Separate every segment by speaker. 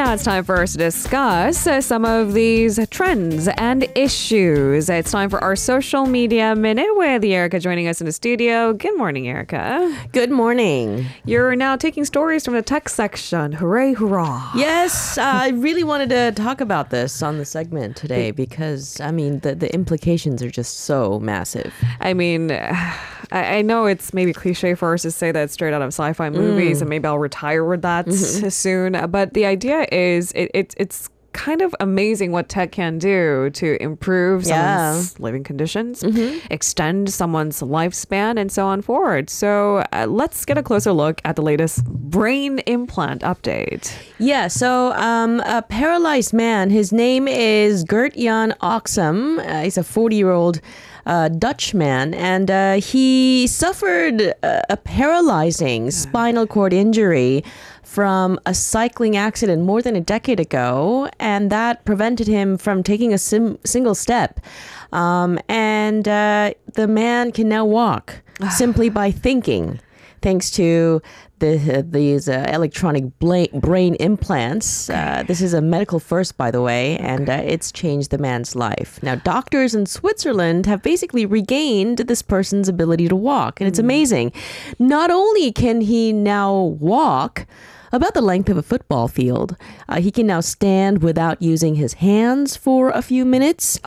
Speaker 1: Now it's time for us to discuss uh, some of these trends and issues. It's time for our social media minute with Erica joining us in the studio. Good morning, Erica.
Speaker 2: Good morning.
Speaker 1: You're now taking stories from the tech section. Hooray, hurrah.
Speaker 2: Yes, uh, I really wanted to talk about this on the segment today because, I mean, the, the implications are just so massive.
Speaker 1: I mean, I, I know it's maybe cliche for us to say that straight out of sci-fi movies, and maybe I'll retire with that soon. But the idea is, it, it it's kind of amazing what tech can do to improve
Speaker 2: Yeah.
Speaker 1: someone's living conditions, extend someone's lifespan, and so on forward. So uh, let's get a closer look at the latest brain implant update.
Speaker 2: Yeah, so um, a paralyzed man, his name is Gert Jan Oskam. Uh, he's a 40 year old uh, Dutch man, and uh, he suffered a, a paralyzing spinal cord injury from a cycling accident more than a decade ago, and that prevented him from taking a sim- single step. Um, and uh, the man can now walk simply by thinking thanks to the, these uh, electronic bla- brain implants. Uh, this is a medical first, by the way, and uh, it's changed the man's life. Now, doctors in Switzerland have basically regained this person's ability to walk, and it's amazing. Not only can he now walk, about the length of a football field. Uh, he can now stand without using his hands for a few minutes.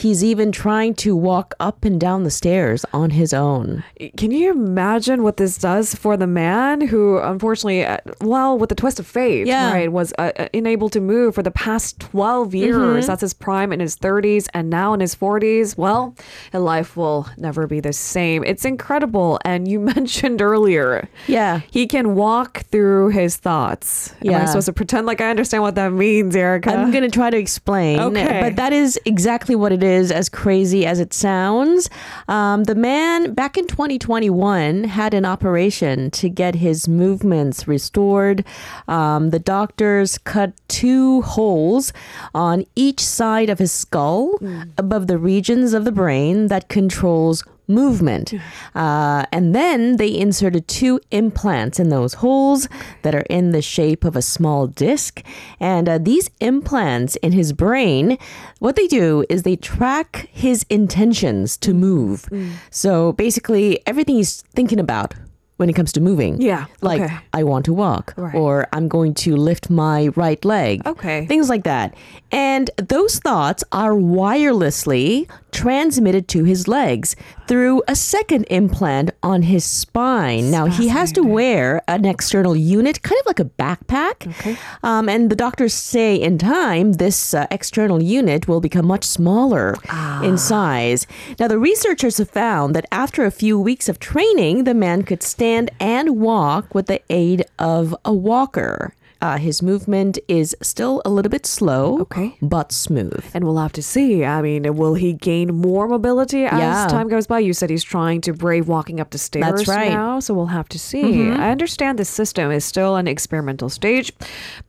Speaker 2: He's even trying to walk up and down the stairs on his own.
Speaker 1: Can you imagine what this does for the man who, unfortunately, uh, well, with the twist of fate,
Speaker 2: Yeah.
Speaker 1: right, was uh, uh, unable to move for the past 12 years?
Speaker 2: Mm-hmm.
Speaker 1: That's his prime in his 30s and now in his 40s. Well, life will never be the same. It's incredible. And you mentioned earlier,
Speaker 2: Yeah.
Speaker 1: he can walk through his thoughts. Am I
Speaker 2: Yeah.
Speaker 1: supposed to pretend like I understand what that means, Erica?
Speaker 2: I'm going to try to explain.
Speaker 1: Okay.
Speaker 2: But that is exactly what it is, as crazy as it sounds. Um, the man, back in 2021, had an operation to get his movements restored. Um, the doctors cut two holes on each side of his skull above the regions of the brain that controls movement. Uh, and then they inserted two implants in those holes that are in the shape of a small disc. And uh, these implants in his brain, what they do is they track his intentions to move. So basically, everything he's thinking about. When it comes to moving,
Speaker 1: Yeah,
Speaker 2: like
Speaker 1: okay.
Speaker 2: I want to walk,
Speaker 1: Right.
Speaker 2: or I'm going to lift my right leg,
Speaker 1: Okay.
Speaker 2: things like that. And those thoughts are wirelessly transmitted to his legs through a second implant on his spine. Now, he has to wear an external unit, kind of like a backpack.
Speaker 1: Okay.
Speaker 2: Um, and the doctors say in time, this uh, external unit will become much smaller in size. Now, the researchers have found that after a few weeks of training, the man could stand and walk with the aid of a walker. Uh, his movement is still a little bit slow,
Speaker 1: Okay.
Speaker 2: but smooth.
Speaker 1: And we'll have to see. I mean, will he gain more mobility as
Speaker 2: Yeah.
Speaker 1: time goes by? You said he's trying to brave walking up the stairs
Speaker 2: That's right. Mm-hmm.
Speaker 1: now, so we'll have to see. I understand the system is still an experimental stage,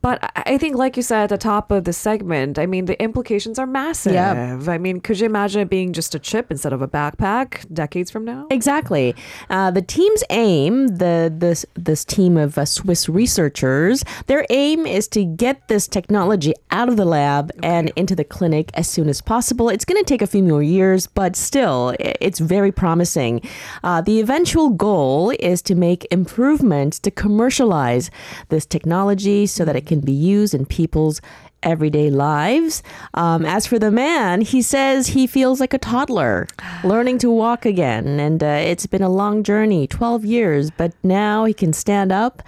Speaker 1: but I- think, like you said at the top of the segment, I mean, the implications are massive.
Speaker 2: Yeah.
Speaker 1: I mean, could you imagine it being just a chip instead of a backpack decades from now?
Speaker 2: Exactly. Uh, the team's aim, the this this team of uh, Swiss researchers, their aim is to get this technology out of the lab and into the clinic as soon as possible. It's going to take a few more years, but still, it's very promising. Uh, the eventual goal is to make improvements to commercialize this technology so that it can be used in people's everyday lives. Um, as for the man, he says he feels like a toddler, learning to walk again. And uh, it's been a long journey 12 years, but now he can stand up.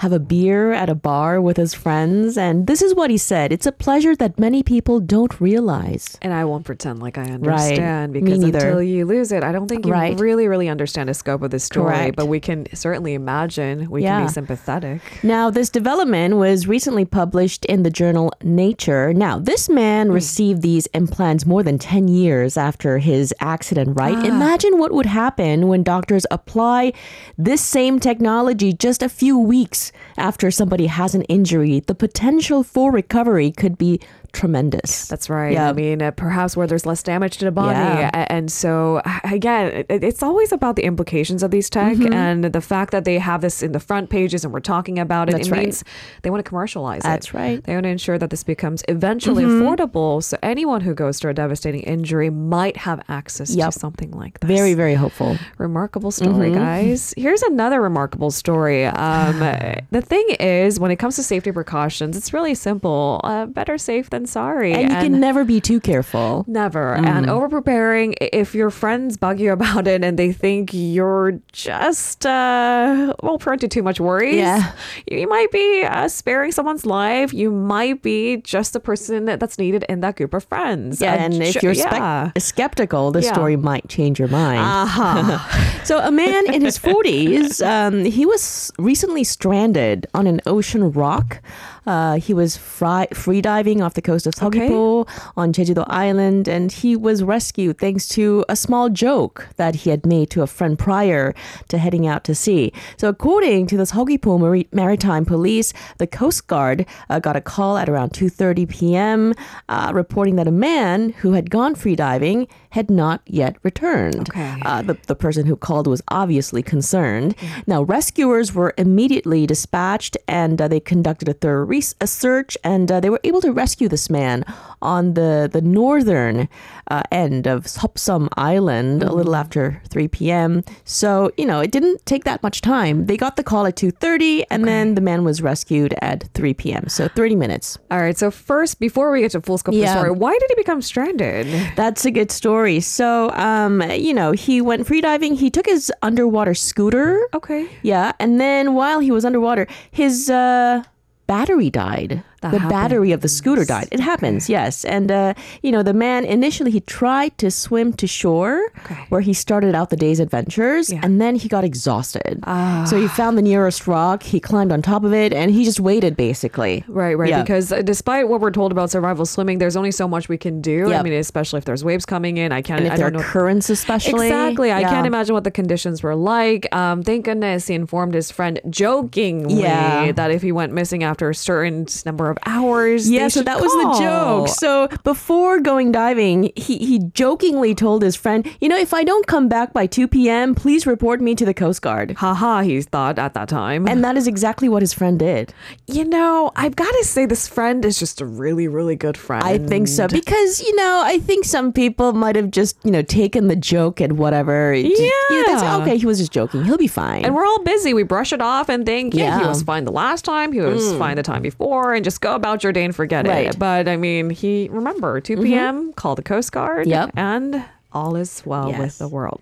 Speaker 2: Have a beer at a bar with his friends. And this is what he said It's a pleasure that many people don't realize.
Speaker 1: And I won't pretend like I understand
Speaker 2: Me
Speaker 1: because until you lose it, I don't think you
Speaker 2: Right.
Speaker 1: really, really understand the scope of the story.
Speaker 2: Correct.
Speaker 1: But we can certainly imagine. We can be sympathetic.
Speaker 2: Now, this development was recently published in the journal Nature. Now, this man hmm. received these implants more than 10 years after his accident, right? Ah. Imagine what would happen when doctors apply this same technology just a few weeks after somebody has an injury. The potential for recovery could be tremendous.
Speaker 1: That's right.
Speaker 2: Yeah.
Speaker 1: I mean, uh, perhaps where there's less damage to the body.
Speaker 2: Yeah.
Speaker 1: And so, again, it's always about the implications of these tech
Speaker 2: Mm-hmm.
Speaker 1: and the fact that they have this in the front pages and we're talking about it.
Speaker 2: That's
Speaker 1: it
Speaker 2: right.
Speaker 1: means they want to commercialize
Speaker 2: That's
Speaker 1: it.
Speaker 2: That's right. Mm-hmm.
Speaker 1: They want to ensure that this becomes eventually affordable. So, anyone who goes through a devastating injury might have access
Speaker 2: Yep.
Speaker 1: to something like this.
Speaker 2: Very, very hopeful.
Speaker 1: Remarkable story,
Speaker 2: Mm-hmm.
Speaker 1: guys. Here's another remarkable story. Um, the thing is, when it comes to safety precautions, it's really simple. Uh, better safe than sorry.
Speaker 2: And you can never be too careful.
Speaker 1: Never. And
Speaker 2: Mm.
Speaker 1: over preparing, if your friends bug you about it and they think you're just, uh, well, prone to too much worries,
Speaker 2: Yeah.
Speaker 1: you might be uh, sparing someone's life. You might be just the person that's needed in that group of friends.
Speaker 2: Yeah,
Speaker 1: Uh,
Speaker 2: and if you're
Speaker 1: yeah.
Speaker 2: skeptical, the
Speaker 1: Yeah.
Speaker 2: story might change your mind.
Speaker 1: Uh-huh.
Speaker 2: So, a man in his 40s, um, he was recently stranded on an ocean rock. Uh, he was fry- free diving off the coast of Seogwipo on Jeju-do Island, and he was rescued thanks to a small joke that he had made to a friend prior to heading out to sea. So, according to the Seogwipo Mari- Maritime Police, the Coast Guard uh, got a call at around 2:30 p.m. Uh, reporting that a man who had gone free diving had not yet returned.
Speaker 1: Okay.
Speaker 2: Uh, the, the person who called was obviously concerned. Now, rescuers were immediately dispatched and uh, they conducted a thorough res- a search and uh, they were able to rescue this man on the, the northern uh, end of Seopseom Island a little after 3 p.m. So, you know, it didn't take that much time. They got the call at 2.30 and then the man was rescued at 3 p.m. So 30 minutes.
Speaker 1: All right. So, first, before we get to full scope of the story, why did he become stranded?
Speaker 2: That's a good story. So, um, you know, he went free diving. He took his underwater scooter.
Speaker 1: Okay.
Speaker 2: Yeah, and then while he was underwater, his uh, battery died.
Speaker 1: That
Speaker 2: the battery of the scooter died. It happens, yes. And uh, you know, the man initially he tried to swim to shore,
Speaker 1: Okay.
Speaker 2: where he started out the day's adventures,
Speaker 1: Yeah.
Speaker 2: and then he got exhausted.
Speaker 1: Ah.
Speaker 2: So he found the nearest rock. He climbed on top of it, and he just waited, basically.
Speaker 1: Right, right.
Speaker 2: Yeah.
Speaker 1: Because uh, despite what we're told about survival swimming, there's only so much we can do. I mean, especially if there's waves coming in. I can't.
Speaker 2: And if
Speaker 1: I
Speaker 2: there are
Speaker 1: don't know.
Speaker 2: currents, especially,
Speaker 1: Exactly. I can't imagine what the conditions were like. Um, thank goodness he informed his friend jokingly
Speaker 2: Yeah.
Speaker 1: that if he went missing after a certain number of hours,
Speaker 2: Yeah, so that was the joke. So before going diving, he, he jokingly told his friend, you know, if I don't come back by 2 p.m., please report me to the Coast Guard.
Speaker 1: Haha, he thought at that time.
Speaker 2: And that is exactly what his friend did.
Speaker 1: you know, I've got to say, this friend is just a really, really good friend.
Speaker 2: I think so. Because, you know, I think some people might have just, you know, taken the joke and whatever. You know, that's,
Speaker 1: Yeah.
Speaker 2: okay, he was just joking. He'll be fine.
Speaker 1: And we're all busy. We brush it off and think, yeah, he
Speaker 2: Yeah. Mm.
Speaker 1: was fine the last time. He was fine the time before, and just go about your day and forget
Speaker 2: Right. Mm-hmm.
Speaker 1: it. But I mean, he remember 2 p.m. Call the Coast Guard.
Speaker 2: Yep.
Speaker 1: and all is well with the world.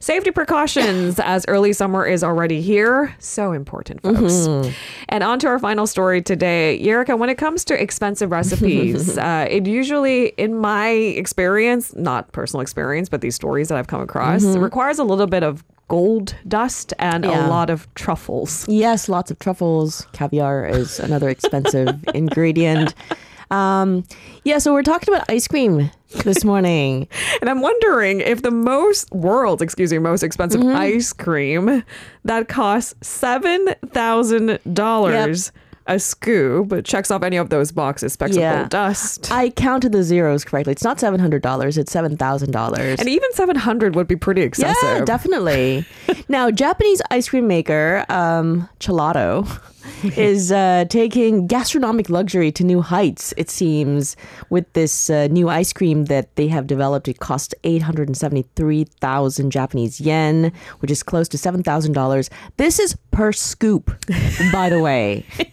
Speaker 1: Safety precautions as early summer is already here. So important, folks.
Speaker 2: Mm-hmm.
Speaker 1: And on to our final story today. Erica, when it comes to expensive recipes, uh, it usually, in my experience, not personal experience, but these stories that I've come across, requires a little bit of gold dust and.
Speaker 2: Yeah.
Speaker 1: a lot of truffles.
Speaker 2: yes, lots of truffles. Caviar is another expensive ingredient. Um, yeah, so we're talking about ice cream this morning.
Speaker 1: And I'm wondering if the most world's, excuse me, most expensive
Speaker 2: Mm-hmm.
Speaker 1: ice cream that costs seven thousand dollars a scoop but checks off any of those boxes. Specks
Speaker 2: Yeah.
Speaker 1: of gold dust.
Speaker 2: I counted the zeros correctly. It's not seven hundred dollars. It's seven thousand dollars.
Speaker 1: and even seven hundred would be pretty excessive.
Speaker 2: Yeah, definitely. now, Japanese ice cream maker um, Cellato is uh, taking gastronomic luxury to new heights. It seems with this uh, new ice cream that they have developed. It cost eight hundred and seventy-three thousand Japanese yen, which is close to seven thousand dollars. This is per scoop, by the way.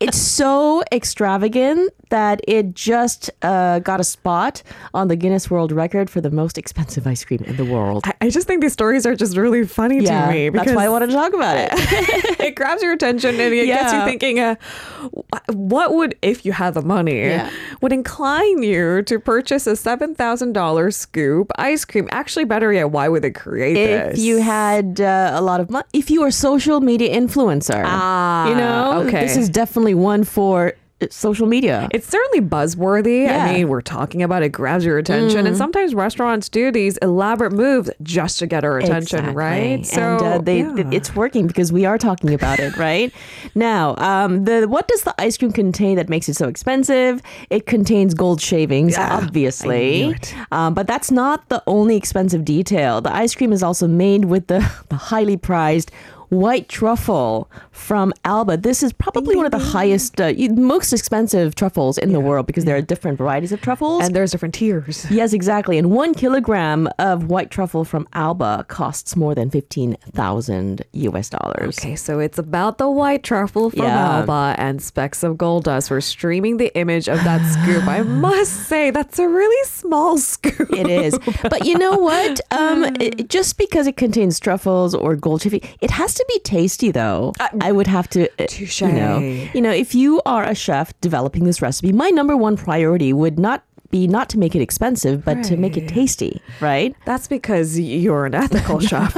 Speaker 2: it's so extravagant that it just uh, got a spot on the Guinness World Record for the most expensive ice cream in the world.
Speaker 1: I, I just think these stories are just really funny
Speaker 2: Yeah,
Speaker 1: to me.
Speaker 2: that's why I wanted to talk about it.
Speaker 1: it grabs your attention and it gets you thinking, uh, what would, if you had the money,
Speaker 2: Yeah.
Speaker 1: would incline you to purchase a $7,000 scoop ice cream? Actually, better yet, why would they create
Speaker 2: if
Speaker 1: this?
Speaker 2: If you had uh, a lot of money, if you were a social media influencer,
Speaker 1: Ah,
Speaker 2: you know,
Speaker 1: okay.
Speaker 2: Is definitely one for social media.
Speaker 1: It's certainly buzzworthy.
Speaker 2: Yeah.
Speaker 1: I mean, we're talking about it, grabs your attention. And sometimes restaurants do these elaborate moves just to get our attention,
Speaker 2: Exactly.
Speaker 1: right?
Speaker 2: and uh, they,
Speaker 1: yeah.
Speaker 2: it's working because we are talking about it, right? now, um, the what does the ice cream contain that makes it so expensive? It contains gold shavings,
Speaker 1: Yeah,
Speaker 2: obviously.
Speaker 1: I knew it.
Speaker 2: Um, but that's not the only expensive detail. The ice cream is also made with the, the highly prized white truffle from Alba. This is probably one of the highest, uh, most expensive truffles in the world because there are different varieties of truffles.
Speaker 1: and there's different tiers.
Speaker 2: Yes, exactly. And one kilogram of white truffle from Alba costs more than 15,000 US dollars.
Speaker 1: Okay, so it's about the white truffle from
Speaker 2: Yeah.
Speaker 1: Alba and specks of gold dust. We're streaming the image of that scoop. I must say, that's a really small scoop.
Speaker 2: It is. But you know what? Um, it, just because it contains truffles or gold shaving, it has to be tasty, though. I would have to, uh,
Speaker 1: Touche.
Speaker 2: you know, you know, if you are a chef developing this recipe, my number one priority would not be not to make it expensive, but to make it tasty, right?
Speaker 1: That's because you're an ethical chef.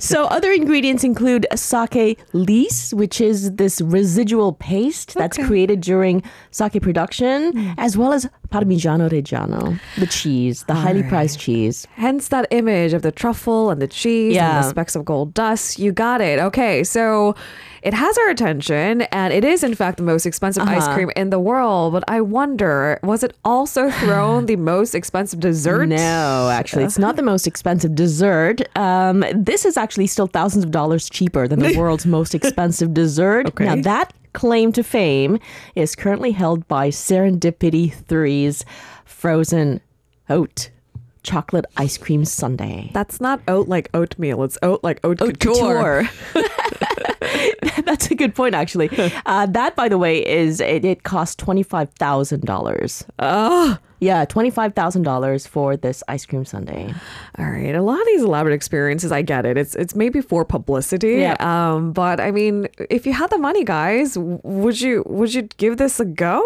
Speaker 2: so other ingredients include sake lees, which is this residual paste that's created during sake production, hmm. as well as Parmigiano Reggiano, the cheese, the highly prized cheese.
Speaker 1: Hence that image of the truffle and the cheese and the specks of gold dust. You got it. Okay, so it has our attention and it is in fact the most expensive ice
Speaker 2: Uh-huh.
Speaker 1: cream in the world. But I wonder, was it also thrown the most expensive dessert?
Speaker 2: No, actually, it's not the most expensive dessert. Um, this is actually still thousands of dollars cheaper than the world's most expensive dessert.
Speaker 1: Okay.
Speaker 2: Now, that claim to fame is currently held by Serendipity 3's frozen haute chocolate ice cream sundae.
Speaker 1: That's not oat like oatmeal. It's haute like haute, couture.
Speaker 2: That's a good point, actually. Uh, that, by the way, is it, it costs twenty five thousand dollars.
Speaker 1: Oh,
Speaker 2: Yeah, twenty five thousand dollars for this ice cream sundae.
Speaker 1: all right. A lot of these elaborate experiences, I get it. It's it's maybe for publicity.
Speaker 2: Yeah.
Speaker 1: Um, but I mean, if you had the money, guys, would you would you give this a go?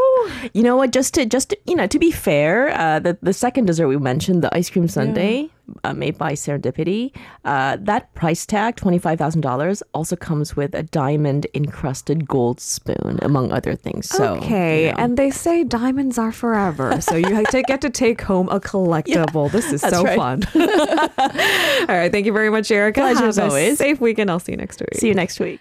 Speaker 2: You know what? Just to just to, you know, to be fair, uh, the the second dessert we mentioned, the ice cream sundae. Uh, made by Serendipity. Uh, that price tag, $25,000, also comes with a diamond encrusted gold spoon, among other things. So,
Speaker 1: okay,
Speaker 2: you know.
Speaker 1: and they say diamonds are forever, so you get to take home a collectible. this is so
Speaker 2: right.
Speaker 1: fun. All right, thank you very much, Erica.
Speaker 2: Pleasure
Speaker 1: Have
Speaker 2: as
Speaker 1: a
Speaker 2: always.
Speaker 1: Safe weekend. I'll see you next week.
Speaker 2: see you next week.